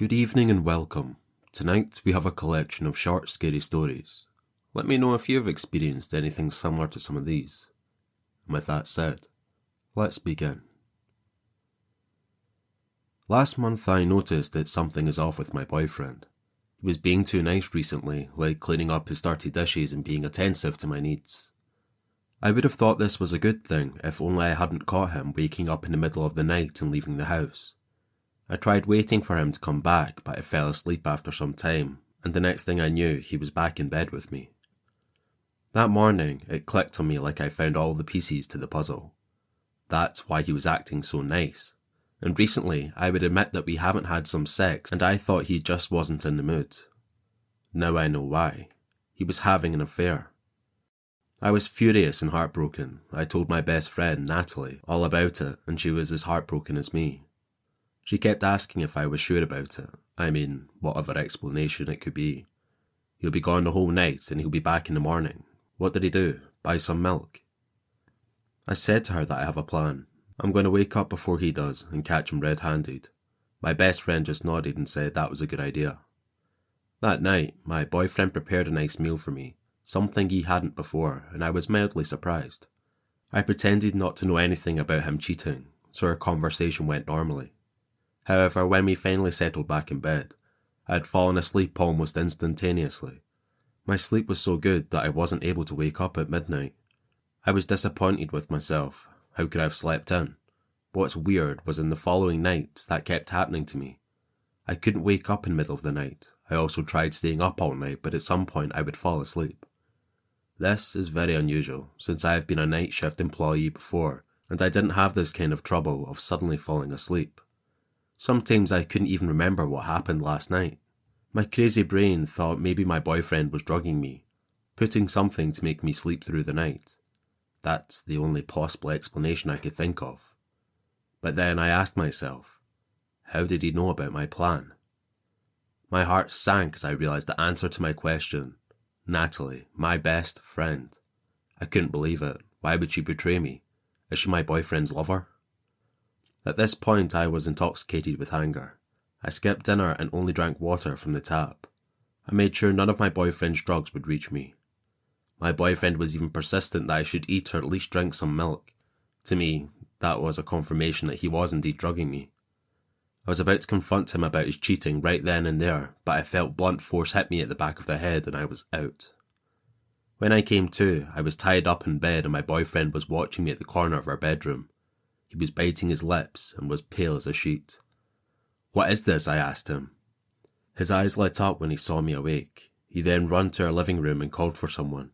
Good evening and welcome. Tonight we have a collection of short, scary stories. Let me know if you have experienced anything similar to some of these. And with that said, let's begin. Last month I noticed that something is off with my boyfriend. He was being too nice recently, like cleaning up his dirty dishes and being attentive to my needs. I would have thought this was a good thing if only I hadn't caught him waking up in the middle of the night and leaving the house. I tried waiting for him to come back, but I fell asleep after some time, and the next thing I knew, he was back in bed with me. That morning, it clicked on me like I found all the pieces to the puzzle. That's why he was acting so nice. And recently, I would admit that we haven't had some sex, and I thought he just wasn't in the mood. Now I know why. He was having an affair. I was furious and heartbroken. I told my best friend, Natalie, all about it, and she was as heartbroken as me. She kept asking if I was sure about it. I mean, whatever explanation it could be. He'll be gone the whole night and he'll be back in the morning. What did he do? Buy some milk? I said to her that I have a plan. I'm going to wake up before he does and catch him red handed. My best friend just nodded and said that was a good idea. That night, my boyfriend prepared a nice meal for me something he hadn't before, and I was mildly surprised. I pretended not to know anything about him cheating, so our conversation went normally. However, when we finally settled back in bed, I had fallen asleep almost instantaneously. My sleep was so good that I wasn't able to wake up at midnight. I was disappointed with myself. How could I have slept in? What's weird was in the following nights that kept happening to me. I couldn't wake up in the middle of the night. I also tried staying up all night, but at some point I would fall asleep. This is very unusual, since I have been a night shift employee before, and I didn't have this kind of trouble of suddenly falling asleep. Sometimes I couldn't even remember what happened last night. My crazy brain thought maybe my boyfriend was drugging me, putting something to make me sleep through the night. That's the only possible explanation I could think of. But then I asked myself, how did he know about my plan? My heart sank as I realised the answer to my question Natalie, my best friend. I couldn't believe it. Why would she betray me? Is she my boyfriend's lover? At this point, I was intoxicated with anger. I skipped dinner and only drank water from the tap. I made sure none of my boyfriend's drugs would reach me. My boyfriend was even persistent that I should eat or at least drink some milk. To me, that was a confirmation that he was indeed drugging me. I was about to confront him about his cheating right then and there, but I felt blunt force hit me at the back of the head and I was out. When I came to, I was tied up in bed and my boyfriend was watching me at the corner of our bedroom. He was biting his lips and was pale as a sheet. What is this? I asked him. His eyes lit up when he saw me awake. He then ran to our living room and called for someone.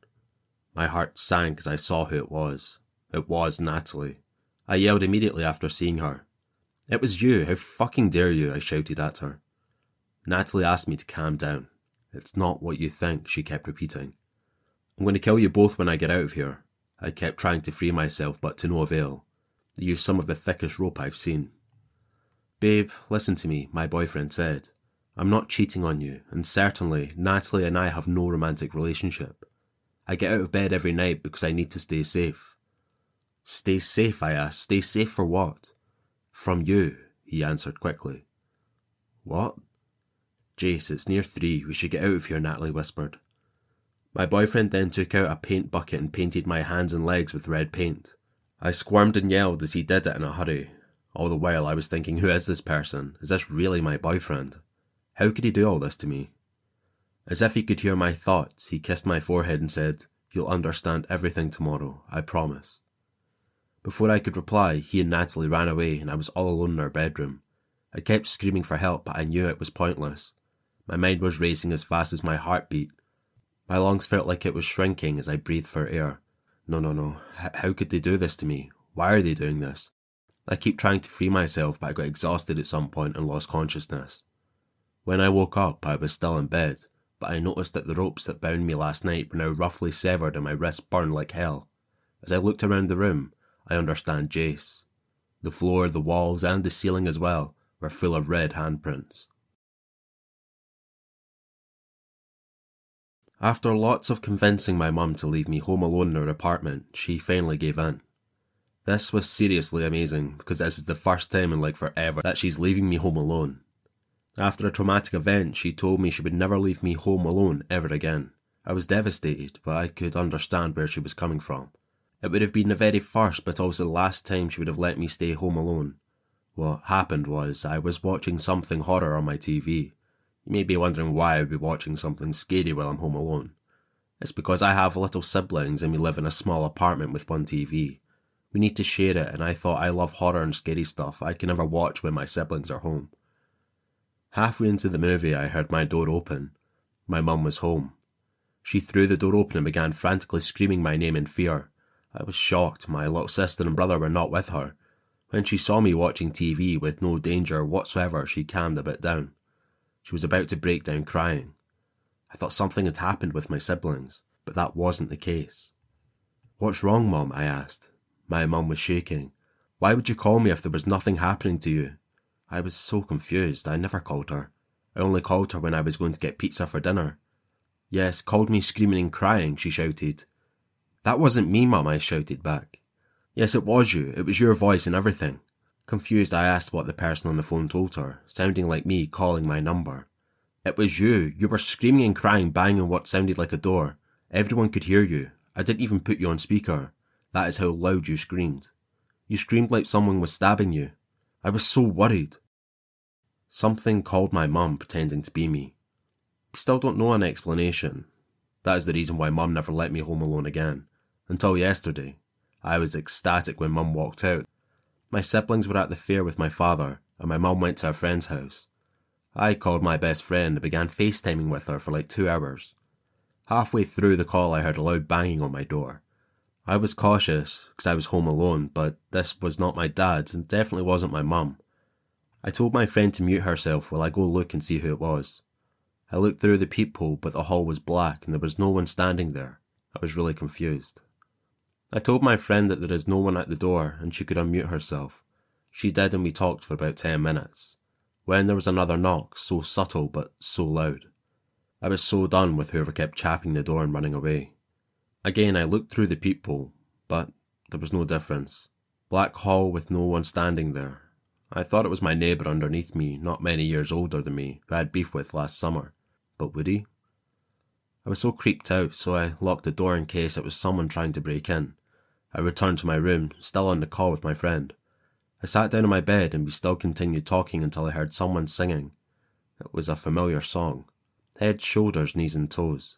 My heart sank as I saw who it was. It was Natalie. I yelled immediately after seeing her. It was you. How fucking dare you? I shouted at her. Natalie asked me to calm down. It's not what you think, she kept repeating. I'm going to kill you both when I get out of here. I kept trying to free myself, but to no avail. I used some of the thickest rope I've seen. Babe, listen to me, my boyfriend said. I'm not cheating on you, and certainly Natalie and I have no romantic relationship. I get out of bed every night because I need to stay safe. Stay safe, I asked. Stay safe for what? From you, he answered quickly. What? Jace, it's near three. We should get out of here, Natalie whispered. My boyfriend then took out a paint bucket and painted my hands and legs with red paint. I squirmed and yelled as he did it in a hurry. All the while I was thinking, who is this person? Is this really my boyfriend? How could he do all this to me? As if he could hear my thoughts, he kissed my forehead and said, You'll understand everything tomorrow, I promise. Before I could reply, he and Natalie ran away and I was all alone in our bedroom. I kept screaming for help, but I knew it was pointless. My mind was racing as fast as my heart beat. My lungs felt like it was shrinking as I breathed for air. No, no, no. H- how could they do this to me? Why are they doing this? I keep trying to free myself, but I got exhausted at some point and lost consciousness. When I woke up, I was still in bed, but I noticed that the ropes that bound me last night were now roughly severed and my wrists burned like hell. As I looked around the room, I understand Jace. The floor, the walls, and the ceiling as well were full of red handprints. After lots of convincing my mum to leave me home alone in her apartment, she finally gave in. This was seriously amazing because this is the first time in like forever that she's leaving me home alone. After a traumatic event, she told me she would never leave me home alone ever again. I was devastated, but I could understand where she was coming from. It would have been the very first, but also the last time she would have let me stay home alone. What happened was, I was watching something horror on my TV. You may be wondering why I would be watching something scary while I'm home alone. It's because I have little siblings and we live in a small apartment with one TV. We need to share it, and I thought I love horror and scary stuff I can never watch when my siblings are home. Halfway into the movie, I heard my door open. My mum was home. She threw the door open and began frantically screaming my name in fear. I was shocked. My little sister and brother were not with her. When she saw me watching TV with no danger whatsoever, she calmed a bit down. She was about to break down crying. I thought something had happened with my siblings, but that wasn't the case. What's wrong, Mum? I asked. My mum was shaking. Why would you call me if there was nothing happening to you? I was so confused. I never called her. I only called her when I was going to get pizza for dinner. Yes, called me screaming and crying, she shouted. That wasn't me, Mum, I shouted back. Yes, it was you. It was your voice and everything. Confused, I asked what the person on the phone told her, sounding like me calling my number. It was you. You were screaming and crying, banging what sounded like a door. Everyone could hear you. I didn't even put you on speaker. That is how loud you screamed. You screamed like someone was stabbing you. I was so worried. Something called my mum, pretending to be me. Still don't know an explanation. That is the reason why mum never let me home alone again. Until yesterday. I was ecstatic when mum walked out. My siblings were at the fair with my father, and my mum went to a friend's house. I called my best friend and began FaceTiming with her for like two hours. Halfway through the call, I heard a loud banging on my door. I was cautious because I was home alone, but this was not my dad's and definitely wasn't my mum. I told my friend to mute herself while I go look and see who it was. I looked through the peephole, but the hall was black and there was no one standing there. I was really confused. I told my friend that there is no one at the door and she could unmute herself. She did, and we talked for about ten minutes. When there was another knock, so subtle but so loud. I was so done with whoever kept chapping the door and running away. Again, I looked through the peephole, but there was no difference. Black hall with no one standing there. I thought it was my neighbour underneath me, not many years older than me, who I had beef with last summer. But would he? I was so creeped out, so I locked the door in case it was someone trying to break in. I returned to my room, still on the call with my friend. I sat down on my bed and we still continued talking until I heard someone singing. It was a familiar song. Head, shoulders, knees and toes.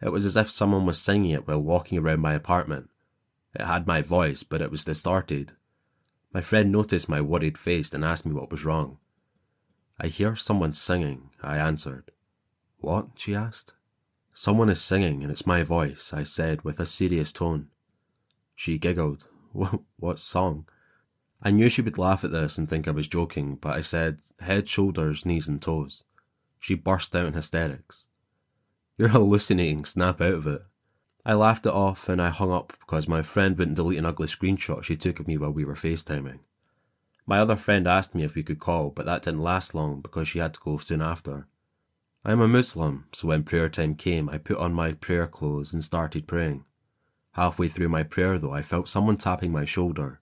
It was as if someone was singing it while walking around my apartment. It had my voice, but it was distorted. My friend noticed my worried face and asked me what was wrong. I hear someone singing, I answered. What? she asked. Someone is singing, and it's my voice, I said with a serious tone. She giggled. What song? I knew she would laugh at this and think I was joking, but I said, head, shoulders, knees, and toes. She burst out in hysterics. You're hallucinating, snap out of it. I laughed it off and I hung up because my friend wouldn't delete an ugly screenshot she took of me while we were FaceTiming. My other friend asked me if we could call, but that didn't last long because she had to go soon after. I am a Muslim, so when prayer time came, I put on my prayer clothes and started praying. Halfway through my prayer, though, I felt someone tapping my shoulder.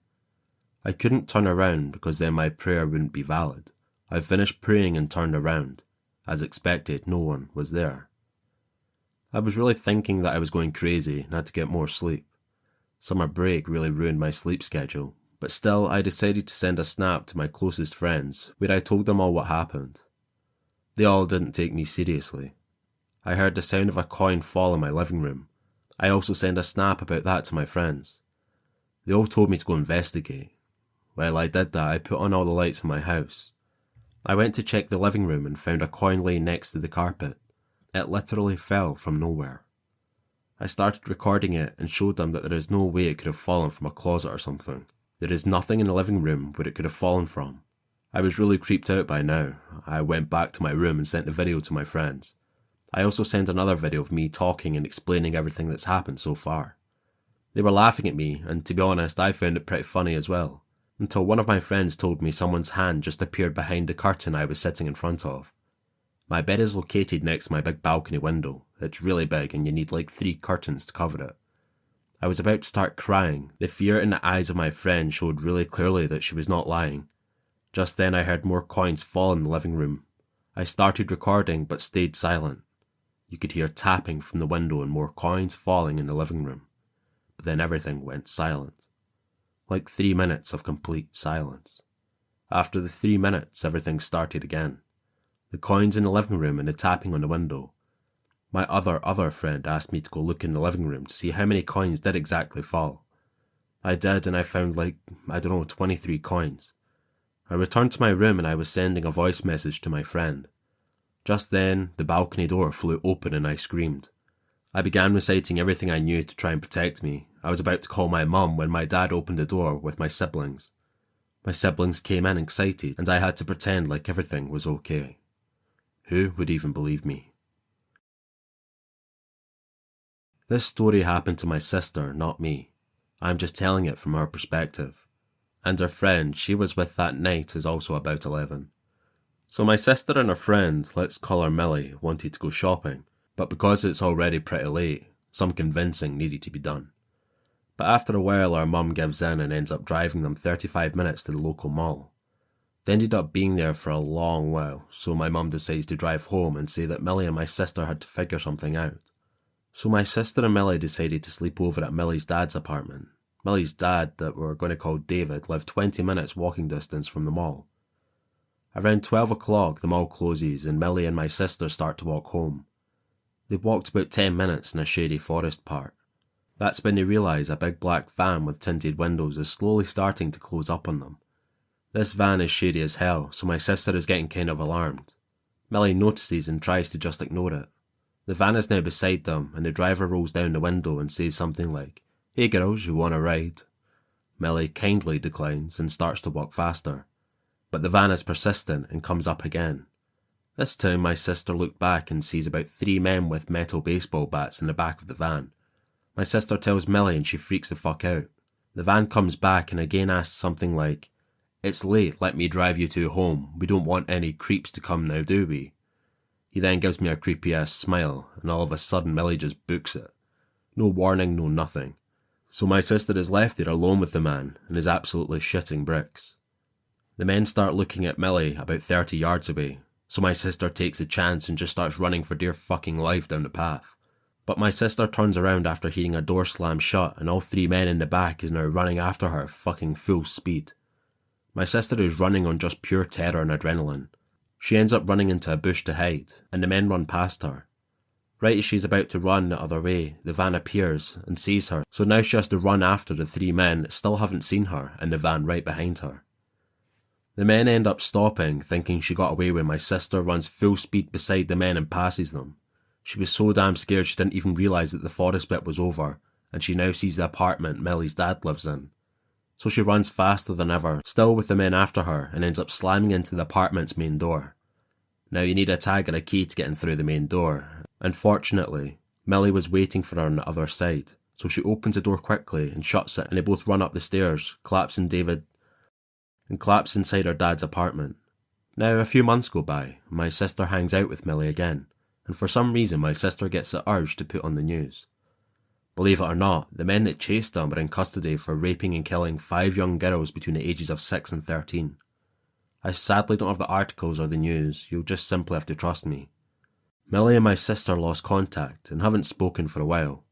I couldn't turn around because then my prayer wouldn't be valid. I finished praying and turned around. As expected, no one was there. I was really thinking that I was going crazy and had to get more sleep. Summer break really ruined my sleep schedule, but still I decided to send a snap to my closest friends where I told them all what happened. They all didn't take me seriously. I heard the sound of a coin fall in my living room. I also sent a snap about that to my friends. They all told me to go investigate. Well, I did that. I put on all the lights in my house. I went to check the living room and found a coin laying next to the carpet. It literally fell from nowhere. I started recording it and showed them that there is no way it could have fallen from a closet or something. There is nothing in the living room where it could have fallen from. I was really creeped out by now. I went back to my room and sent a video to my friends. I also sent another video of me talking and explaining everything that's happened so far. They were laughing at me, and to be honest, I found it pretty funny as well, until one of my friends told me someone's hand just appeared behind the curtain I was sitting in front of. My bed is located next to my big balcony window. It's really big and you need like three curtains to cover it. I was about to start crying. The fear in the eyes of my friend showed really clearly that she was not lying. Just then I heard more coins fall in the living room. I started recording but stayed silent. You could hear tapping from the window and more coins falling in the living room. But then everything went silent. Like three minutes of complete silence. After the three minutes, everything started again. The coins in the living room and the tapping on the window. My other other friend asked me to go look in the living room to see how many coins did exactly fall. I did and I found like, I don't know, 23 coins. I returned to my room and I was sending a voice message to my friend. Just then, the balcony door flew open and I screamed. I began reciting everything I knew to try and protect me. I was about to call my mum when my dad opened the door with my siblings. My siblings came in excited and I had to pretend like everything was okay. Who would even believe me? This story happened to my sister, not me. I'm just telling it from her perspective and her friend she was with that night is also about 11. So my sister and her friend, let's call her Millie, wanted to go shopping, but because it's already pretty late, some convincing needed to be done. But after a while, our mum gives in and ends up driving them 35 minutes to the local mall. They ended up being there for a long while, so my mum decides to drive home and say that Millie and my sister had to figure something out. So my sister and Millie decided to sleep over at Millie's dad's apartment, Millie's dad, that we're going to call David, lived 20 minutes walking distance from the mall. Around 12 o'clock, the mall closes and Millie and my sister start to walk home. They walked about 10 minutes in a shady forest part. That's when they realise a big black van with tinted windows is slowly starting to close up on them. This van is shady as hell, so my sister is getting kind of alarmed. Millie notices and tries to just ignore it. The van is now beside them, and the driver rolls down the window and says something like, Hey girls, you want a ride? Millie kindly declines and starts to walk faster. But the van is persistent and comes up again. This time my sister looked back and sees about three men with metal baseball bats in the back of the van. My sister tells Millie and she freaks the fuck out. The van comes back and again asks something like, It's late, let me drive you to home. We don't want any creeps to come now, do we? He then gives me a creepy ass smile, and all of a sudden Millie just books it. No warning, no nothing. So my sister is left there alone with the man and is absolutely shitting bricks. The men start looking at Millie about 30 yards away, so my sister takes a chance and just starts running for dear fucking life down the path. But my sister turns around after hearing a door slam shut and all three men in the back is now running after her fucking full speed. My sister is running on just pure terror and adrenaline. She ends up running into a bush to hide, and the men run past her. Right as she's about to run the other way, the van appears and sees her, so now she has to run after the three men that still haven't seen her and the van right behind her. The men end up stopping, thinking she got away when my sister runs full speed beside the men and passes them. She was so damn scared she didn't even realise that the forest bit was over, and she now sees the apartment Millie's dad lives in. So she runs faster than ever, still with the men after her, and ends up slamming into the apartment's main door. Now you need a tag or a key to get in through the main door, Unfortunately, Millie was waiting for her on the other side, so she opens the door quickly and shuts it, and they both run up the stairs, collapsing David, and collapse inside her dad's apartment. Now, a few months go by, and my sister hangs out with Millie again, and for some reason my sister gets the urge to put on the news. Believe it or not, the men that chased them are in custody for raping and killing five young girls between the ages of 6 and 13. I sadly don't have the articles or the news, you'll just simply have to trust me. Millie and my sister lost contact and haven't spoken for a while.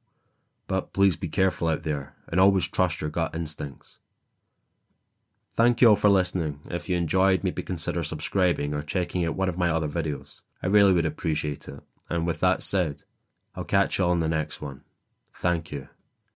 But please be careful out there and always trust your gut instincts. Thank you all for listening. If you enjoyed, maybe consider subscribing or checking out one of my other videos. I really would appreciate it. And with that said, I'll catch you all in the next one. Thank you.